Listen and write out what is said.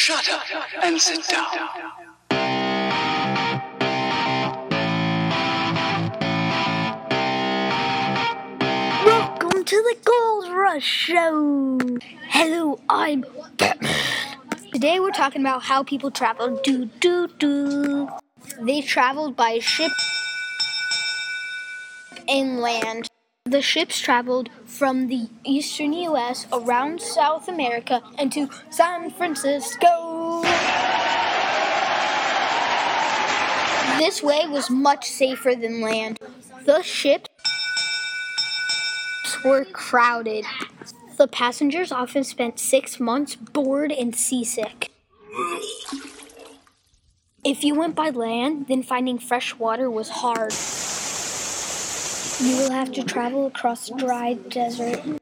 Shut up and sit down. Welcome to the Gold Rush Show. Hello, I'm Batman. Today we're talking about how people travel. Do do do. They traveled by ship and land. The ships traveled from the eastern U.S. around South America and to San Francisco. This way was much safer than land. The ships were crowded. The passengers often spent six months bored and seasick. If you went by land, then finding fresh water was hard. You will have to travel across dry desert